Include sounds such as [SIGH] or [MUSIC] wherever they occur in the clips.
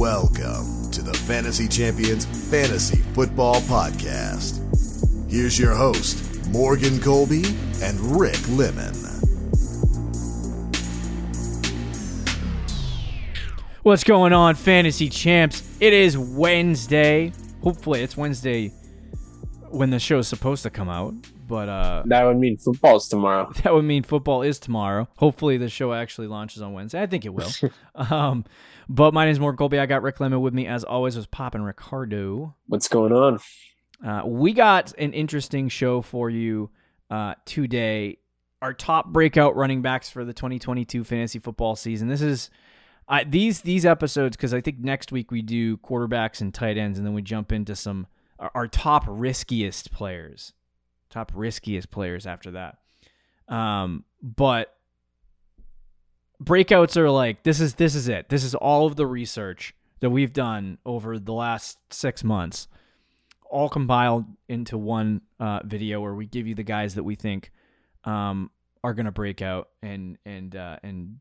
Welcome to the Fantasy Champions Fantasy Football Podcast. Here's your host, Morgan Colby and Rick Lemon. What's going on, fantasy champs? It is Wednesday. Hopefully, it's Wednesday when the show is supposed to come out. But uh, That would mean football's tomorrow. [LAUGHS] that would mean football is tomorrow. Hopefully, the show actually launches on Wednesday. I think it will. [LAUGHS] um, but my name is Morgan Colby. I got Rick Lemon with me as always. Was popping Ricardo. What's going on? Uh, we got an interesting show for you uh, today. Our top breakout running backs for the 2022 fantasy football season. This is I these these episodes because I think next week we do quarterbacks and tight ends, and then we jump into some our, our top riskiest players, top riskiest players after that. Um, but breakouts are like this is this is it. This is all of the research that we've done over the last six months all compiled into one uh, video where we give you the guys that we think um, are going to break out and and uh, and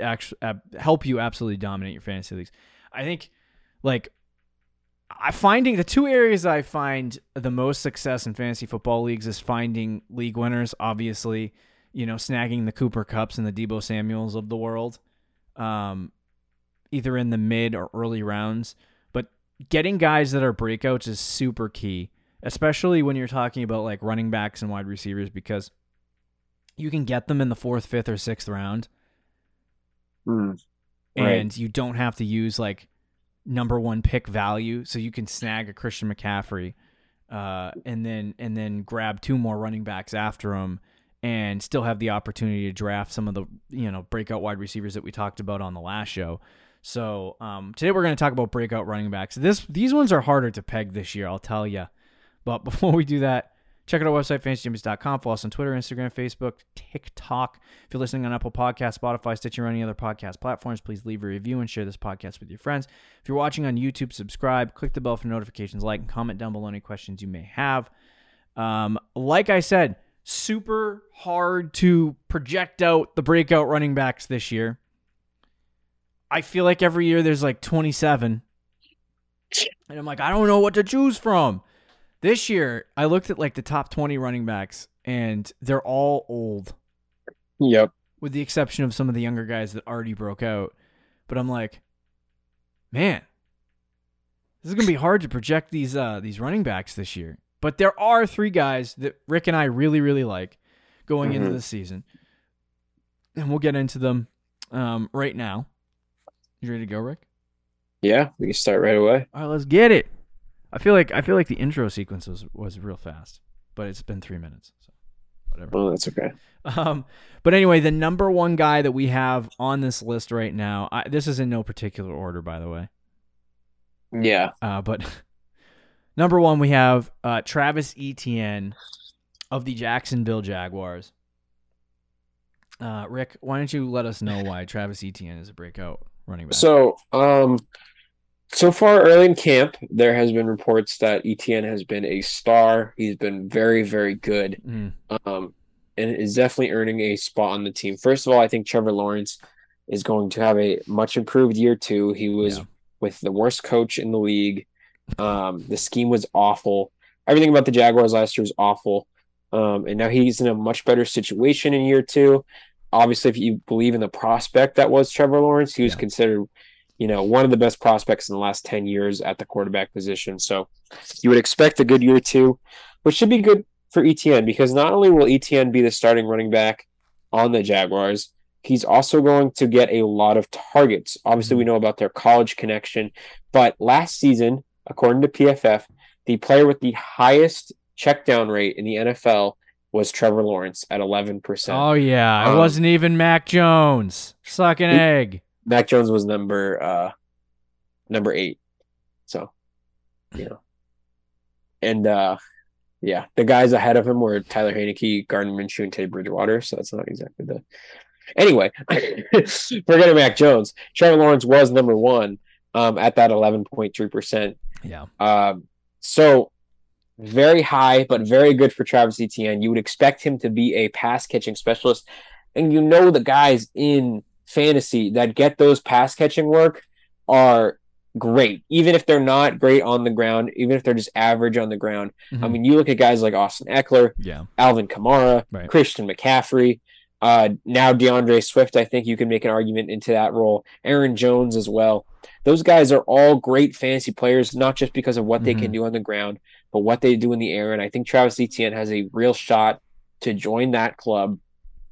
actually uh, help you absolutely dominate your fantasy leagues. I think like I finding the two areas I find the most success in fantasy football leagues is finding league winners. Obviously, you know, snagging the Cooper Kupps and the Deebo Samuels of the world, um, either in the mid or early rounds But getting guys that are breakouts is super key, especially when you're talking about like running backs and wide receivers because you can get them in the fourth, fifth, or sixth round. Mm, and you don't have to use like number one pick value, so you can snag a Christian McCaffrey, uh, and then and then grab two more running backs after him, and still have the opportunity to draft some of the you know breakout wide receivers that we talked about on the last show. So um, today we're going to talk about breakout running backs. This these ones are harder to peg this year, I'll tell you. But [LAUGHS] before we do that, check out our website fantasychampions.com. Follow us on Twitter, Instagram, Facebook, TikTok. If you're listening on Apple Podcasts, Spotify, Stitcher, or any other podcast platforms, please leave a review and share this podcast with your friends. If you're watching on YouTube, subscribe, click the bell for notifications, like, and comment down below any questions you may have. Um, like I said, super hard to project out the breakout running backs this year. I feel like every year there's like 27. And I'm like, I don't know what to choose from. This year, I looked at like the top 20 running backs and they're all old. Yep. With the exception of some of the younger guys that already broke out. But I'm like, man, this is going to be hard to project these uh these running backs this year. But there are three guys that Rick and I really really like going mm-hmm. into the season. And we'll get into them um, right now. You ready to go, Rick? Yeah, we can start right away. All right, let's get it. I feel like I feel like the intro sequence was, was real fast, but it's been three minutes, so whatever. Oh, that's okay. Um, but anyway, the number one guy that we have on this list right now. I, this is in no particular order, by the way. Yeah. Uh, but [LAUGHS] number one, we have uh, Travis Etienne of the Jacksonville Jaguars. Uh, Rick, why don't you let us know why Travis Etienne is a breakout running back? So, um, so far early in camp, there has been reports that Etienne has been a star. He's been very, very good, mm. um, and is definitely earning a spot on the team. First of all, I think Trevor Lawrence is going to have a much improved year too. He was yeah. with the worst coach in the league. Um, the scheme was awful. Everything about the Jaguars last year was awful. Um, and now he's in a much better situation in year two obviously, if you believe in the prospect that was Trevor Lawrence, he was yeah. considered, you know, one of the best prospects in the last 10 years at the quarterback position. So you would expect a good year too, which should be good for Etienne because not only will Etienne be the starting running back on the Jaguars, he's also going to get a lot of targets. Obviously, we mm-hmm. know about their college connection, but last season, according to PFF, the player with the highest check down rate in the NFL was Trevor Lawrence at 11%. Oh, yeah. Um, it wasn't even Mac Jones. Suck an he, egg. Mac Jones was number uh number eight. So, you know. And uh yeah, the guys ahead of him were Tyler Heinicke, Gardner Minshew, and Teddy Bridgewater. So that's not exactly the. Anyway, [LAUGHS] forgetting Mac Jones, Trevor Lawrence was number one um, at that eleven point three percent. Yeah. Um. So very high, but very good for Travis Etienne. You would expect him to be a pass catching specialist. And you know the guys in fantasy that get those pass catching work are great, even if they're not great on the ground, even if they're just average on the ground. Mm-hmm. I mean, you look at guys like Austin Ekeler, yeah, Alvin Kamara, Right. Christian McCaffrey, uh, now D'Andre Swift. I think you can make an argument into that role. Aaron Jones as well. Those guys are all great fantasy players, not just because of what they can Mhm. do on the ground, but what they do in the air. And I think Travis Etienne has a real shot to join that club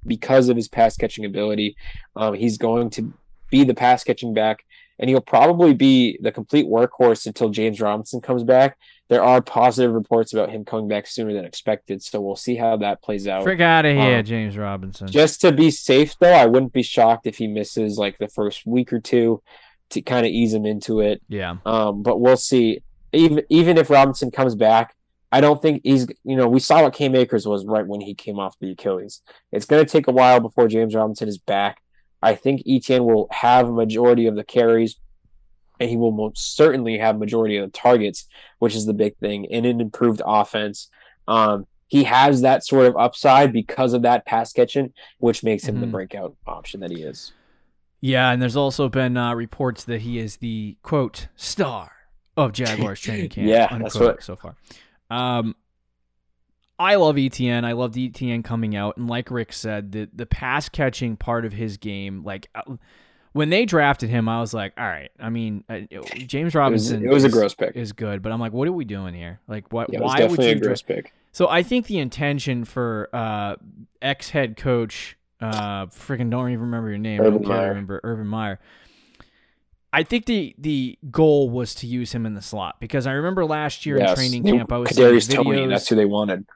because of his pass catching ability. Um, he's going to be the pass catching back, and he'll probably be the complete workhorse until James Robinson comes back. There are positive reports about him coming back sooner than expected, so we'll see how that plays out. frick out of here, Um, James Robinson. Just to be safe, though, I wouldn't be shocked if he misses like the first week or two to kind of ease him into it. yeah, Um, but we'll see. Even even if Robinson comes back, I don't think he's. You know, we saw what Cam Akers was right when he came off the Achilles. It's going to take a while before James Robinson is back. I think Etienne will have a majority of the carries, and he will most certainly have majority of the targets, which is the big thing in an improved offense. Um, he has that sort of upside because of that pass catching, which makes him the Mhm. breakout option that he is. yeah, and there's also been uh, reports that he is the quote star of Jaguars training [LAUGHS] camp. Yeah, that's what- so far. Um, I love Etienne. I loved Etienne coming out, and like Rick said, the the pass catching part of his game, like uh, when they drafted him, I was like, all right. I mean, uh, James It was, Robinson. it was a gross pick. Is good, but I'm like, what are we doing here? Like, what? Yeah, why would you? a dra- gross pick. So I think the intention for uh, ex head coach, uh, freaking don't even remember your name. I Urban don't care to Meyer. remember Urban Meyer. I think the the goal was to use him in the slot because I remember last year in training camp I was Kadarius Toney. videos- That's who they wanted.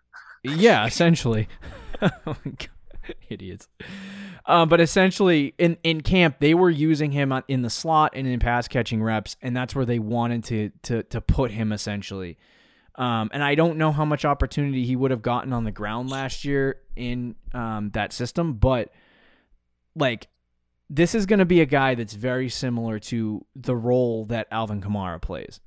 yeah, essentially. [LAUGHS] Oh Idiots. Um, but essentially, in, in camp, they were using him on, in the slot and in pass catching reps, and that's where they wanted to to to put him essentially. Um, and I don't know how much opportunity he would have gotten on the ground last year in um, that system, but like this is going to be a guy that's very similar to the role that Alvin Kamara plays,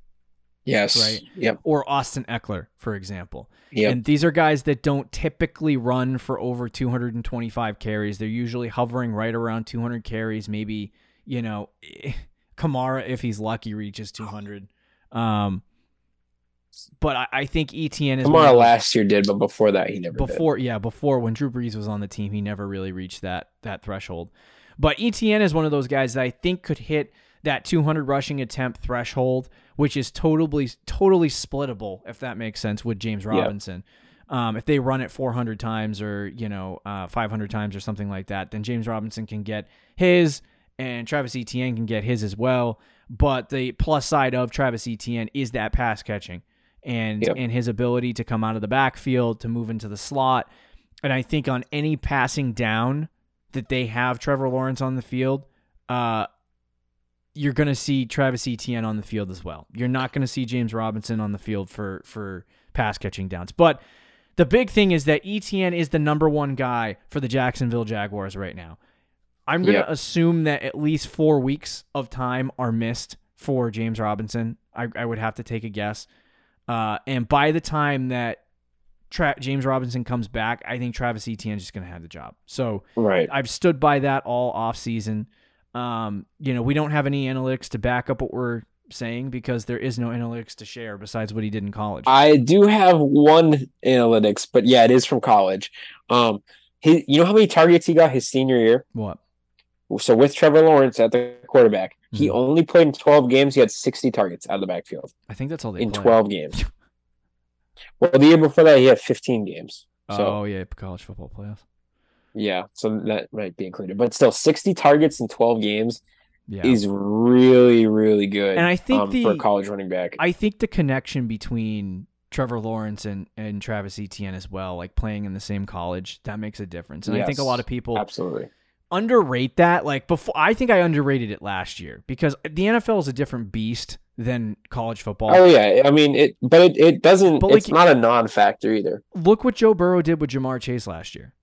Yes. Right. Yep. or Austin Ekeler, for example. Yep. And these are guys that don't typically run for over 225 carries. They're usually hovering right around 200 carries. Maybe, you know, [LAUGHS] Kamara, if he's lucky, reaches 200. Um, but I, I think Etienne is Kamara last year did, but before that he never did. before yeah before when Drew Brees was on the team he never really reached that that threshold but Etienne is one of those guys that I think could hit that 200 rushing attempt threshold which is totally totally splittable if that makes sense with James Robinson um, if they run it 400 times or you know uh, 500 times or something like that then James Robinson can get his and Travis Etienne can get his as well but the plus side of Travis Etienne is that pass catching and Yep. and his ability to come out of the backfield to move into the slot. And I think on any passing down that they have Trevor Lawrence on the field, uh, you're going to see Travis Etienne on the field as well. You're not going to see James Robinson on the field for for pass catching downs. But the big thing is that Etienne is the number one guy for the Jacksonville Jaguars right now. I'm going to Yep. assume that at least four weeks of time are missed for James Robinson. I, I would have to take a guess. Uh, and by the time that Tra- James Robinson comes back, I think Travis Etienne is just going to have the job. So Right. I've stood by that all off season. Um, you know, we don't have any analytics to back up what we're saying because there is no analytics to share besides what he did in college. I do have one analytics, but yeah, it is from college. Um, he, you know how many targets he got his senior year? what? So with Trevor Lawrence at the quarterback, he Mhm. only played in 12 games. He had 60 targets out of the backfield I think that's all they in play. 12 games. [LAUGHS] well, the year before that, he had 15 games. So oh yeah, college football playoffs. yeah, so that might be included, but still, 60 targets in 12 games Yeah. is really, really good. And I think um, the for a college running back. I think the connection between Trevor Lawrence and, and Travis Etienne as well, like playing in the same college, that makes a difference. And I think a lot of people Absolutely. underrate that. Like before, I think I underrated it last year because the NFL is a different beast than college football. Oh yeah, I mean it, but it, it doesn't. But, like, it's not a non-factor either. Look what Joe Burrow did with Ja'Marr Chase last year.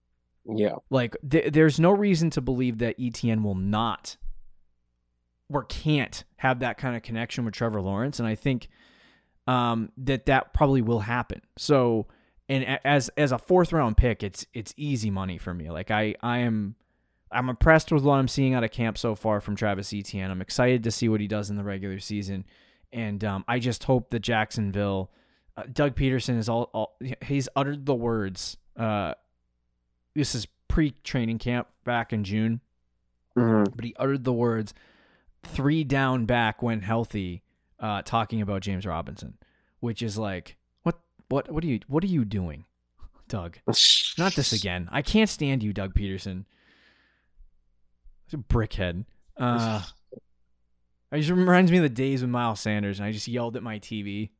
Yeah, Like th- there's no reason to believe that Etienne will not or can't have that kind of connection with Trevor Lawrence, and I think um, that that probably will happen. So, and as as a fourth round pick, it's it's easy money for me. Like I I am I'm impressed with what I'm seeing out of camp so far from Travis Etienne. I'm excited to see what he does in the regular season, and um, I just hope that Jacksonville, uh, Doug Pederson is all, all he's uttered the words. Uh, this is pre-training camp back in June, Mhm. but he uttered the words three down back when healthy, uh, talking about James Robinson, which is like what what what are you what are you doing, Doug? Not this again. I can't stand you, Doug Pederson. He's a brickhead. Uh, it just reminds me of the days with Miles Sanders, and I just yelled at my TV.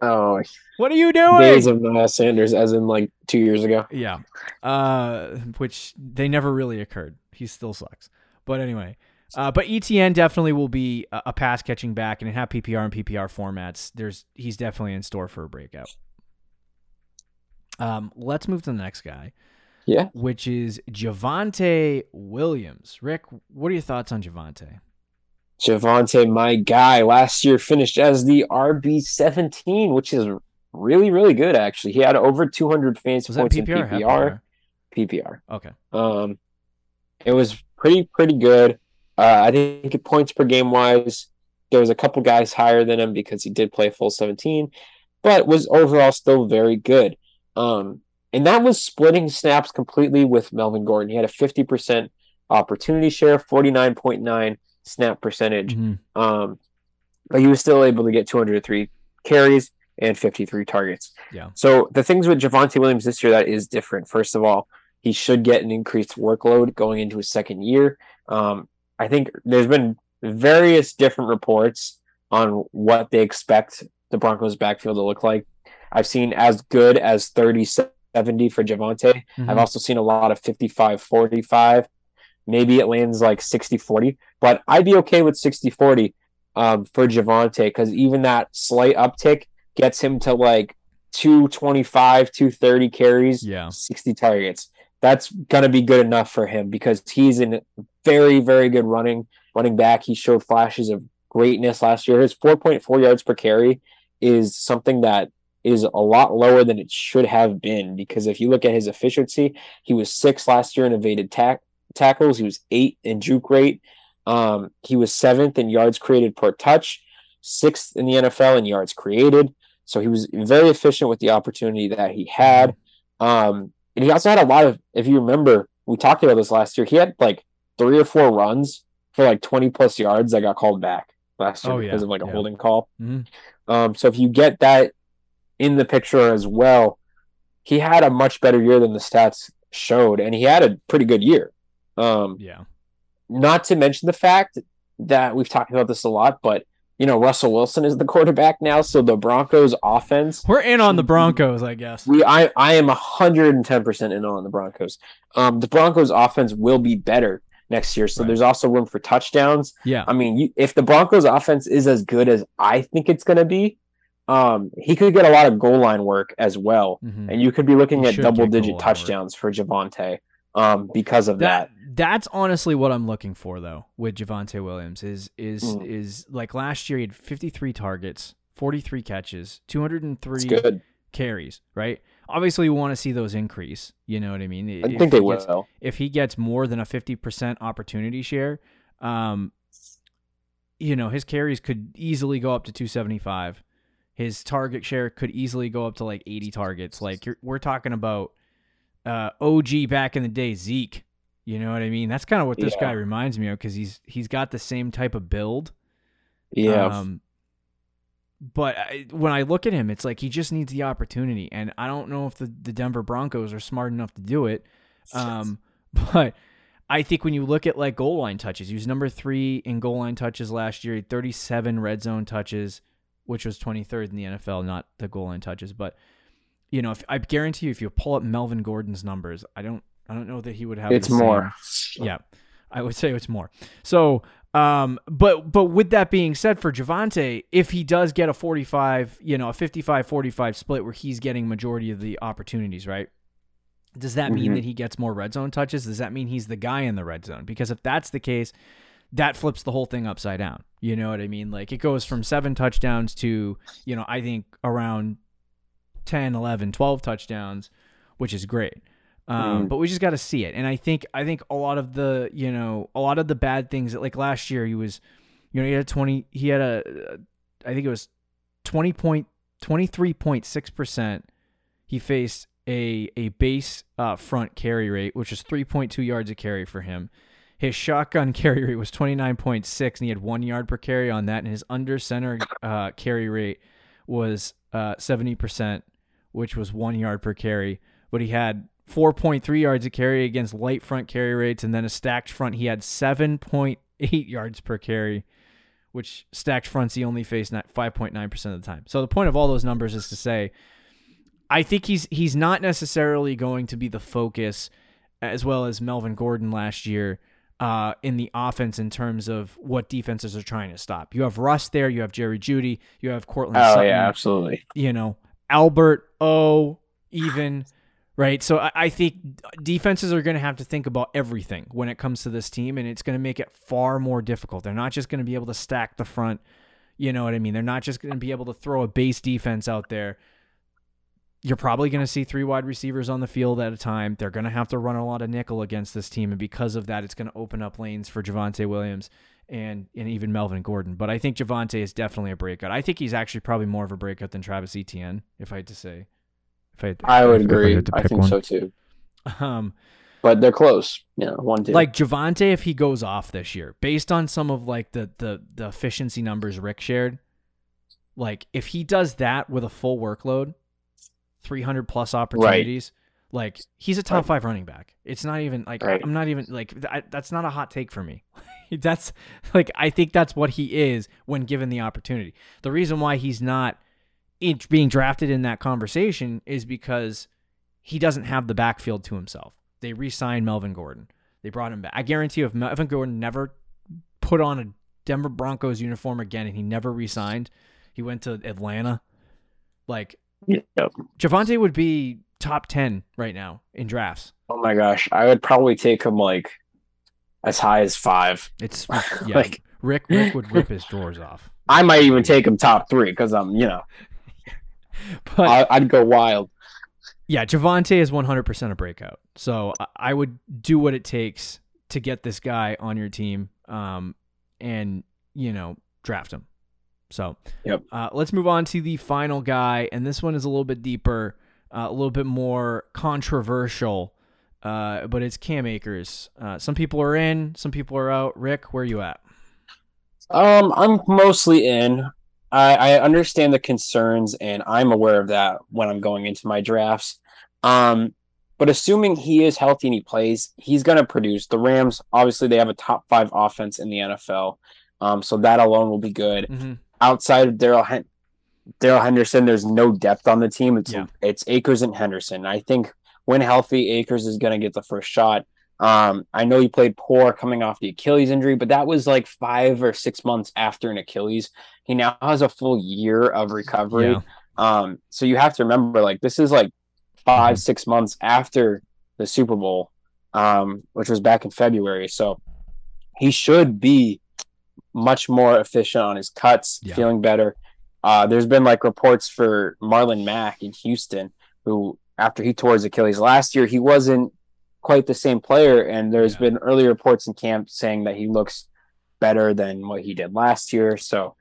Oh, What are you doing? days of Miles Sanders, as in like two years ago. Yeah. Uh, which they never really occurred. He still sucks. But anyway, uh, but Etienne definitely will be a, a pass catching back, and in have PPR and PPR formats. There's he's definitely in store for a breakout. Um, let's move to the next guy, Yeah. which is Javonte Williams. Rick, what are your thoughts on Javonte? Javonte, my guy, last year finished as the RB seventeen, which is really, really good. Actually, he had over two hundred fantasy points PPR? in PPR. PPR. Okay. Um, it was pretty, pretty good. Uh, I think points per game wise, there was a couple guys higher than him because he did play full seventeen, but was overall still very good. Um, and that was splitting snaps completely with Melvin Gordon. He had a fifty percent opportunity share, forty nine point nine snap percentage. Mhm. Um, but he was still able to get 203 carries and 53 targets. Yeah. So the things with Javonte Williams this year that is different. First of all, he should get an increased workload going into his second year. Um, I think there's been various different reports on what they expect the Broncos backfield to look like. I've seen as good as 30 70 for Javonte. Mhm. I've also seen a lot of 55 45. Maybe it lands like 60 40, but I'd be okay with 60 40 um, for Javonte because even that slight uptick gets him to like 225, 230 carries, Yeah. 60 targets. That's going to be good enough for him because he's in very, very good running running back. He showed flashes of greatness last year. His 4.4 yards per carry is something that is a lot lower than it should have been because if you look at his efficiency, he was six last year in evaded tack- tackles. He was eight in juke rate. Um, he was seventh in yards created per touch, sixth in the NFL in yards created. So he was very efficient with the opportunity that he had. Um, and he also had a lot of, if you remember, we talked about this last year. He had like three or four runs for like 20 plus yards that got called back last year Oh, yeah, because of like a yeah. holding call. Mhm. Um, so if you get that in the picture as well, he had a much better year than the stats showed, and he had a pretty good year. Um, Yeah. not to mention the fact that we've talked about this a lot, but you know Russell Wilson is the [LAUGHS] quarterback now, so the Broncos offense. We're in on the Broncos, I guess. We I I am hundred and ten percent in on the Broncos. Um, the Broncos offense will be better next year, so Right. there's also room for touchdowns. Yeah. I mean, you, if the Broncos offense is as good as I think it's going to be, um, he could get a lot of goal line work as well, Mhm. and you could be looking He at double digit line work. touchdowns for Javonte, um, because of that. that that's honestly what I'm looking for though with Javonte Williams is is Mm. is like last year he had 53 targets, 43 catches, 203 good. carries, right? Obviously you want to see those increase, you know what I mean? I If think they he gets- will. if he gets more than a 50% opportunity share, um you know, his carries could easily go up to 275. His target share could easily go up to like 80 targets. Like you're, we're talking about uh, OG back in the day, Zeke. You know what I mean? That's kind of what this Yeah. guy reminds me of because he's he's got the same type of build. Yeah, Um, but I, when I look at him, it's like he just needs the opportunity, and I don't know if the, the Denver Broncos are smart enough to do it. Um, [LAUGHS] but I think when you look at like goal line touches, he was number three in goal line touches last year. He had 37 red zone touches, which was 23rd in the NFL, not the goal line touches. But you know, if, I guarantee you, if you pull up Melvin Gordon's numbers, I don't, I don't know that he would have. it's same- more. yeah, I would say it's more. So, um, but but with that being said, for Javonte, if he does get a 45, you know, a 55-45 split where he's getting majority of the opportunities, right? Does that mean Mhm. that he gets more red zone touches? Does that mean he's the guy in the red zone? Because if that's the case, that flips the whole thing upside down. You know what I mean? Like it goes from seven touchdowns to, you know, I think around 10, 11, 12 touchdowns, which is great. Um, Mhm. But we just got to see it, and I think I think a lot of the you know a lot of the bad things that like last year he was, you know, he had a twenty, he had a, I think it was twenty point twenty three point six percent. He faced a a base uh, front carry rate, which is three point two yards a carry for him. His shotgun [LAUGHS] carry rate was twenty nine point six, and he had one yard per carry on that, and his under center uh, carry rate was uh, seventy percent, which was one yard per carry. But he had 4.3 yards a carry against light front carry rates, and then a stacked front. He had 7.8 yards per carry, which stacked fronts he only faced 5.9% of the time. So the point of all those numbers is to say, I think he's he's not necessarily going to be the focus, as well as Melvin Gordon last year. Uh, in the offense, in terms of what defenses are trying to stop, you have Russ there, you have Jerry Jeudy, you have Courtland. Oh Sutton, yeah, absolutely. you know, Albert O, even, right? So I, I think defenses are going to have to think about everything when it comes to this team, and it's going to make it far more difficult. They're not just going to be able to stack the front. You know what I mean? They're not just going to be able to throw a base defense out there. You're probably going to see three wide receivers on the field at a time. They're going to have to run a lot of nickel against this team, and because of that, it's going to open up lanes for Javonte Williams and and even Melvin Gordon. But I think Javonte is definitely a breakout. I think he's actually probably more of a breakout than Travis Etienne, if I had to say. If I, had I would agree. to I think one. so too. [LAUGHS] Um, But they're close. Yeah, one two. like Javonte, if he goes off this year, based on some of like the the the efficiency numbers Rick shared, like if he does that with a full workload, three hundred plus opportunities, like he's a top Right. five running back. It's not even like Right. I'm not even like I, that's not a hot take for me. [LAUGHS] that's like I think that's what he is when given the opportunity. The reason why he's not in, being drafted in that conversation is because he doesn't have the backfield to himself. They re-signed Melvin Gordon. They brought him back. I guarantee you, if Melvin Gordon never put on a Denver Broncos uniform again and he never re-signed, he went to Atlanta. Like Yep. Javonte would be top ten right now in drafts. Oh my gosh, I would probably take him like as high as five. It's [LAUGHS] yeah. Like- Rick Rick would rip his drawers off. [LAUGHS] I might even take him top three because I'm, you know, [LAUGHS] But I, I'd go wild. yeah, Javonte is 100% a breakout. So I- I would do what it takes to get this guy on your team um, and, you know, draft him. So Yep. uh, let's move on to the final guy. And this one is a little bit deeper, uh, a little bit more controversial, uh, but it's Cam Akers. Uh, some people are in, some people are out. Rick, where are you at? Um, I'm mostly in. I, I understand the concerns, and I'm aware of that when I'm going into my drafts. Um, but assuming he is healthy and he plays, he's going to produce. The Rams, obviously, they have a top five offense in the NFL. Um, so that alone will be good. Mm-hmm. Outside of Darrell Hen- Darrell Henderson, there's no depth on the team. It's Yeah. it's Akers and Henderson. I think when healthy, Akers is going to get the first shot. Um, I know he played poor coming off the Achilles injury, but that was like five or six months after an Achilles. He now has a full year of recovery. Yeah. Um, so you have to remember, like this is like five, six months after the Super Bowl, um, which was back in February. So he should be much more efficient on his cuts, Yeah. feeling better. Uh, there's been like reports for Marlon Mack in Houston, who after he tore his Achilles last year, he wasn't quite the same player. And there's Yeah. been early reports in camp saying that he looks better than what he did last year. So,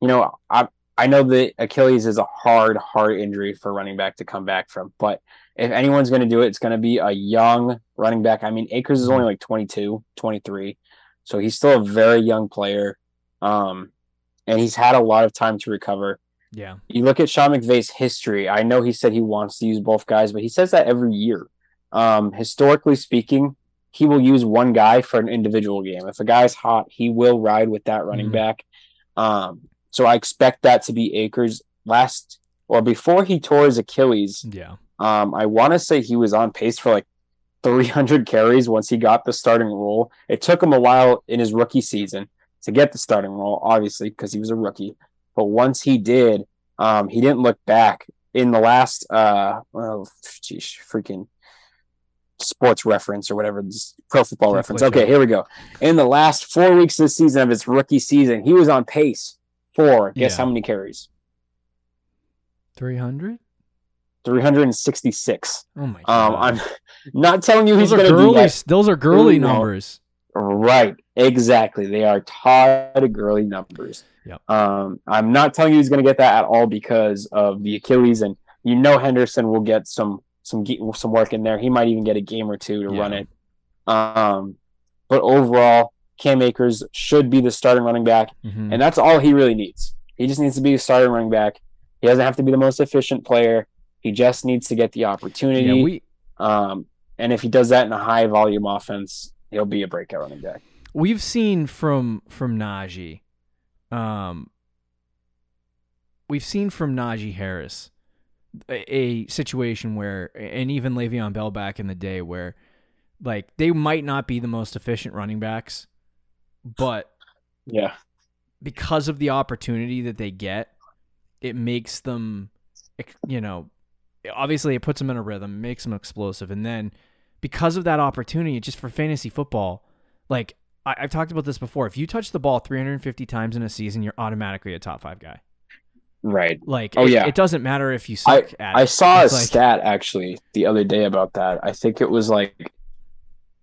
you know, I I know that Achilles is a hard, hard injury for running back to come back from. But if anyone's going to do it, it's going to be a young running back. I mean, Akers is only like 22, 23. So he's still a very young player. Um, and he's had a lot of time to recover. Yeah. You look at Sean McVay's history. I know he said he wants to use both guys, but he says that every year. Um, historically speaking, he will use one guy for an individual game. If a guy's hot, he will ride with that running Mhm. back. Um, so I expect that to be Akers last or before he tore his Achilles. Yeah. Um, I want to say he was on pace for like 300 carries once he got the starting role. It took him a while in his rookie season to get the starting role, obviously, because he was a rookie. But once he did, um, he didn't look back. In the last, uh, oh, geez, freaking sports reference or whatever, this pro football reference. Okay, here we go. In the last four weeks of the season of his rookie season, he was on pace for guess Yeah. how many carries? 300? 366. Oh my Um, god. I'm not telling you those he's going to do that. Those are girly No. numbers. Right, exactly. They are tied girly numbers. Yep. Um, I'm not telling you he's going to get that at all because of the Achilles, and you know Henderson will get some some some work in there. He might even get a game or two to Yeah. run it. Um, but overall, Cam Akers should be the starting running back, Mhm. and that's all he really needs. He just needs to be a starting running back. He doesn't have to be the most efficient player. He just needs to get the opportunity. yeah, we um, and if he does that in a high volume offense, he'll be a breakout running back. we've seen from from Najee, um, we've seen from Najee Harris a, a situation where, and even Le'Veon Bell back in the day, where like they might not be the most efficient running backs, but Yeah. because of the opportunity that they get, it makes them, you know, obviously it puts them in a rhythm, makes them explosive, and then because of that opportunity, just for fantasy football, like I, I've talked about this before, if you touch the ball 350 times in a season, you're automatically a top five guy. Right. Like, Oh, it, yeah. it doesn't matter if you suck at I it. saw a like- stat actually the other day about that. I think it was like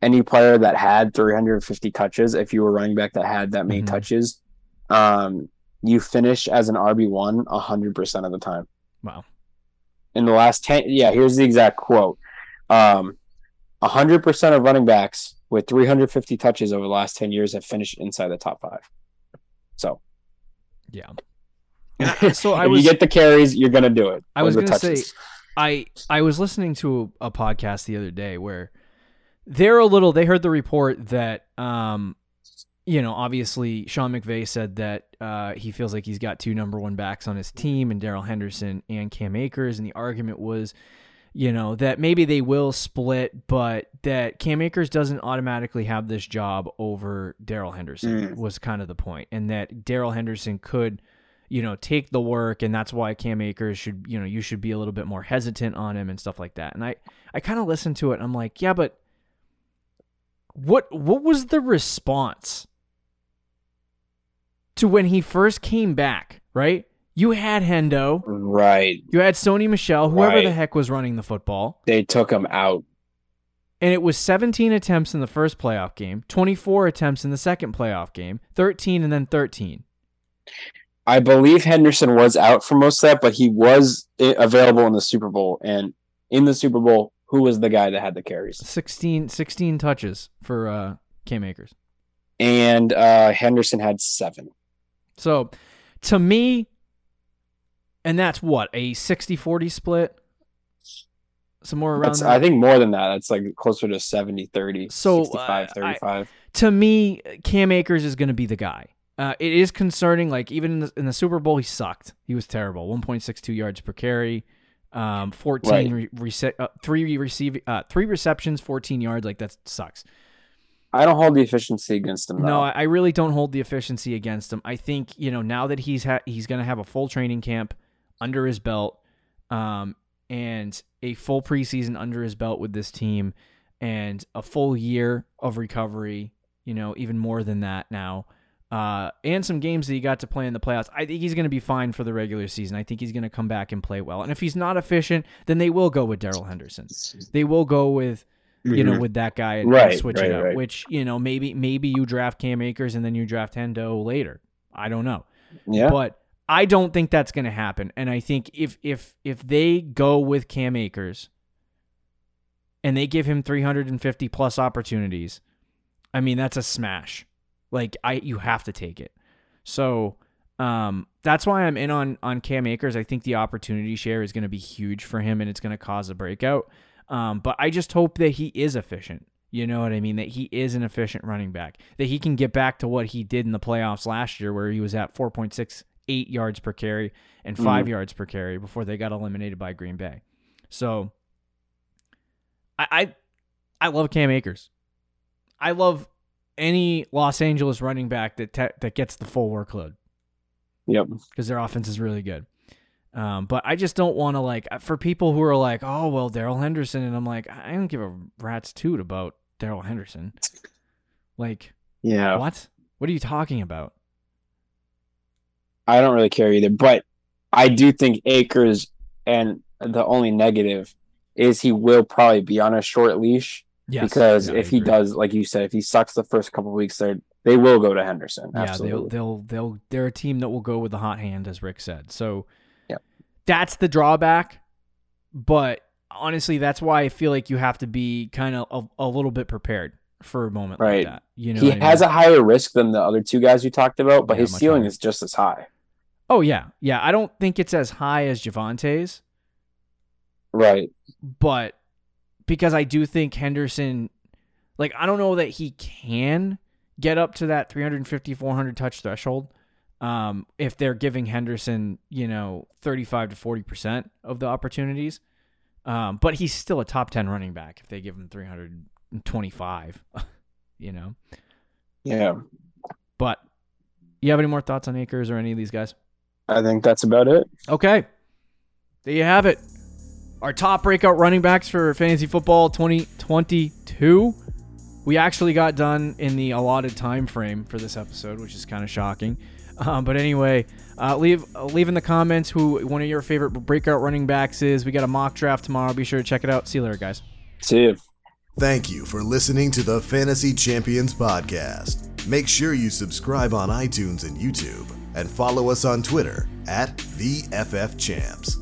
any player that had 350 touches, if you were running back that had that many Mhm. touches, um, you finish as an RB1 100% of the time. Wow. In the last 10, yeah, here's the exact quote. Um, 100% of running backs with 350 touches over the last 10 years have finished inside the top five. So, Yeah. And I- so [LAUGHS] I was you get the carries, you're going to do it. I was gonna say- I I was listening to a, a podcast the other day where they're a little they heard the report that um you know obviously Sean McVay said that uh, he feels like he's got two number one backs on his team and Darrell Henderson and Cam Akers and the argument was you know that maybe they will split but that Cam Akers doesn't automatically have this job over Darrell Henderson Mm. was kind of the point and that Darrell Henderson could you know, take the work, and that's why Cam Akers should, you know, you should be a little bit more hesitant on him and stuff like that. And I, I kind of listened to it, and I'm like, yeah, but what, what was the response to when he first came back? Right, you had Hendo, Right. you had Sony Michel, whoever the heck was running the football, They took him out. and it was 17 attempts in the first playoff game, 24 attempts in the second playoff game, 13, and then 13. I believe Henderson was out for most of that, but he was available in the Super Bowl. And in the Super Bowl, who was the guy that had the carries? 16, 16 touches for uh, Cam Akers. And uh, Henderson had seven. So to me, and that's what, a 60 40 split? Somewhere around that. I think more than that. That's like closer to 70 30, So, 65 uh, I- 35. to me, Cam Akers is going to be the guy. Uh, it is concerning. Like even in the, in the Super Bowl, he sucked. He was terrible. 1.62 yards per carry, um, 14 Right. re- rece- uh, three receive uh, three receptions, 14 yards. Like that sucks. I don't hold the efficiency against him. No, though. I I really don't hold the efficiency against him. I think you know now that he's ha- he's going to have a full training camp under his belt, um, and a full preseason under his belt with this team, and a full year of recovery. You know, even more than that now, uh, and some games that he got to play in the playoffs. I think he's going to be fine for the regular season. I think he's going to come back and play well. And if he's not efficient, then they will go with Darrell Henderson. They will go with you know, Mhm. with that guy and, Right, switch right, it out. right. Which you know, maybe maybe you draft Cam Akers and then you draft Hendo later. I don't know, yeah. but I don't think that's going to happen. And I think if if if they go with Cam Akers and they give him 350 plus opportunities, I mean that's a smash. Like I, you have to take it. So. Um, that's why I'm in on on Cam Akers. I think the opportunity share is going to be huge for him, and it's going to cause a breakout. Um, but I just hope that he is efficient. You know what I mean? That he is an efficient running back. That he can get back to what he did in the playoffs last year, where he was at 4.68 yards per carry and 5 Mhm. yards per carry before they got eliminated by Green Bay. So I I, I love Cam Akers. I love any Los Angeles running back that te- that gets the full workload Yep. because their offense is really good. Um, but I just don't want to like for people who are like, oh well, Darrell Henderson, and I'm like, I don't give a rat's toot about Darrell Henderson. Like, Yeah. what? What are you talking about? I don't really care either, but I do think Akers and the only negative is he will probably be on a short leash Yes. because Yeah, if he does, like you said, if he sucks the first couple weeks, they they will go to Henderson. Yeah, they'll they'll they'll they're a team that will go with the hot hand, as Rick said. So. That's the drawback. But honestly, that's why I feel like you have to be kind of a, a little bit prepared for a moment Right. like that. You know, he what I has mean? a higher risk than the other two guys you talked about, but Yeah, his ceiling higher. is just as high. oh yeah, yeah. I don't think it's as high as Javonte's, Right. but because I do think Henderson, like I don't know that he can get up to that 350, 400 touch threshold. Um, if they're giving Henderson, you know, 35 to 40% of the opportunities. Um, but he's still a top 10 running back if they give him 325, [LAUGHS] you know. Yeah. But you have any more thoughts on Akers or any of these guys? I think that's about it. Okay. There you have it. Our top breakout running backs for fantasy football 2022. We actually got done in the allotted time frame for this episode, which is kind of shocking. Um, but anyway, uh, leave uh, leave in the comments who one of your favorite breakout running backs is. We got a mock draft tomorrow. Be sure to check it out. See you later, guys. See you. Thank you for listening to the Fantasy Champions Podcast. Make sure you subscribe on iTunes and YouTube and follow us on Twitter at the FF Champs.